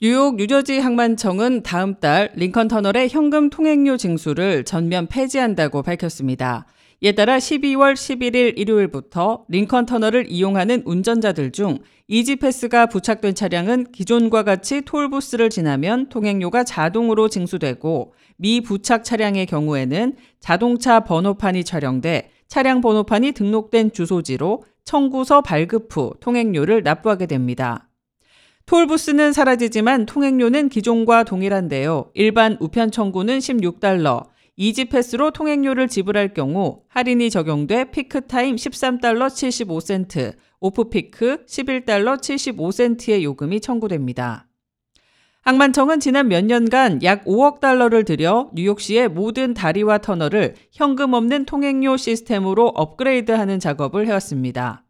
뉴욕 뉴저지 항만청은 다음 달 링컨 터널의 현금 통행료 징수를 전면 폐지한다고 밝혔습니다. 이에 따라 12월 11일 일요일부터 링컨 터널을 이용하는 운전자들 중 이지패스가 부착된 차량은 기존과 같이 톨부스를 지나면 통행료가 자동으로 징수되고 미부착 차량의 경우에는 자동차 번호판이 촬영돼 차량 번호판이 등록된 주소지로 청구서 발급 후 통행료를 납부하게 됩니다. toll booth는 사라지지만 통행료는 기존과 동일한데요. 일반 우편 청구는 16달러, E-ZPass로 통행료를 지불할 경우 할인이 적용돼 peak time 13달러 75센트, off peak 11달러 75센트의 요금이 청구됩니다. 항만청은 지난 몇 년간 약 5억 달러를 들여 뉴욕시의 모든 다리와 터널을 현금 없는 통행료 시스템으로 업그레이드하는 작업을 해왔습니다.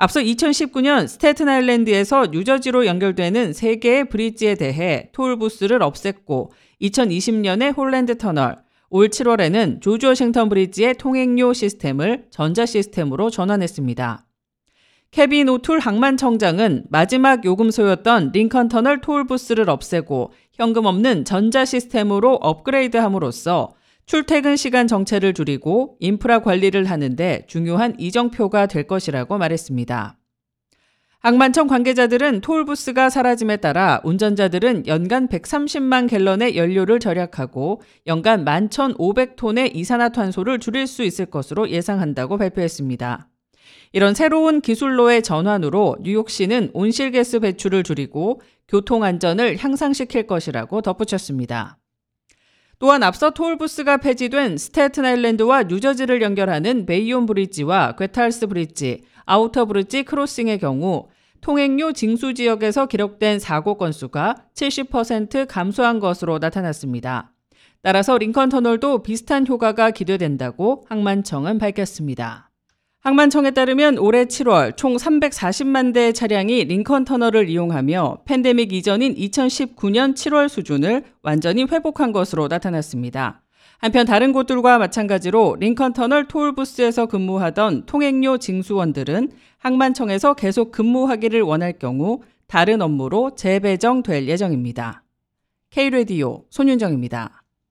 앞서 2019년 스테튼 아일랜드에서 뉴저지로 연결되는 3개의 bridge에 대해 toll booth를 없앴고 2020년에 홀랜드 터널, 올 7월에는 조지 워싱턴 브릿지의 통행료 시스템을 전자 시스템으로 전환했습니다. 케빈 오툴 항만청장은 마지막 요금소였던 링컨 터널 toll booth를 없애고 현금 없는 전자 시스템으로 업그레이드함으로써 출퇴근 시간 정체를 줄이고 인프라 관리를 하는데 중요한 이정표가 될 것이라고 말했습니다. 항만청 관계자들은 toll booth가 사라짐에 따라 운전자들은 연간 130만 갤런의 연료를 절약하고 연간 11,500톤의 이산화탄소를 줄일 수 있을 것으로 예상한다고 발표했습니다. 이런 새로운 기술로의 전환으로 뉴욕시는 온실가스 배출을 줄이고 교통 안전을 향상시킬 것이라고 덧붙였습니다. 또한 앞서 toll booth가 폐지된 스테튼 아일랜드와 뉴저지를 연결하는 베이온 브리지와 괴탈스 브리지, 아우터 브리지 크로싱의 경우 통행료 징수 지역에서 기록된 사고 건수가 70% 감소한 것으로 나타났습니다. 따라서 링컨 터널도 비슷한 효과가 기대된다고 항만청은 밝혔습니다. 항만청에 따르면 올해 7월 총 340만 대의 차량이 링컨 터널을 이용하며 팬데믹 이전인 2019년 7월 수준을 완전히 회복한 것으로 나타났습니다. 한편 다른 곳들과 마찬가지로 링컨 터널 톨부스에서 근무하던 통행료 징수원들은 항만청에서 계속 근무하기를 원할 경우 다른 업무로 재배정될 예정입니다. K-레디오 손윤정입니다.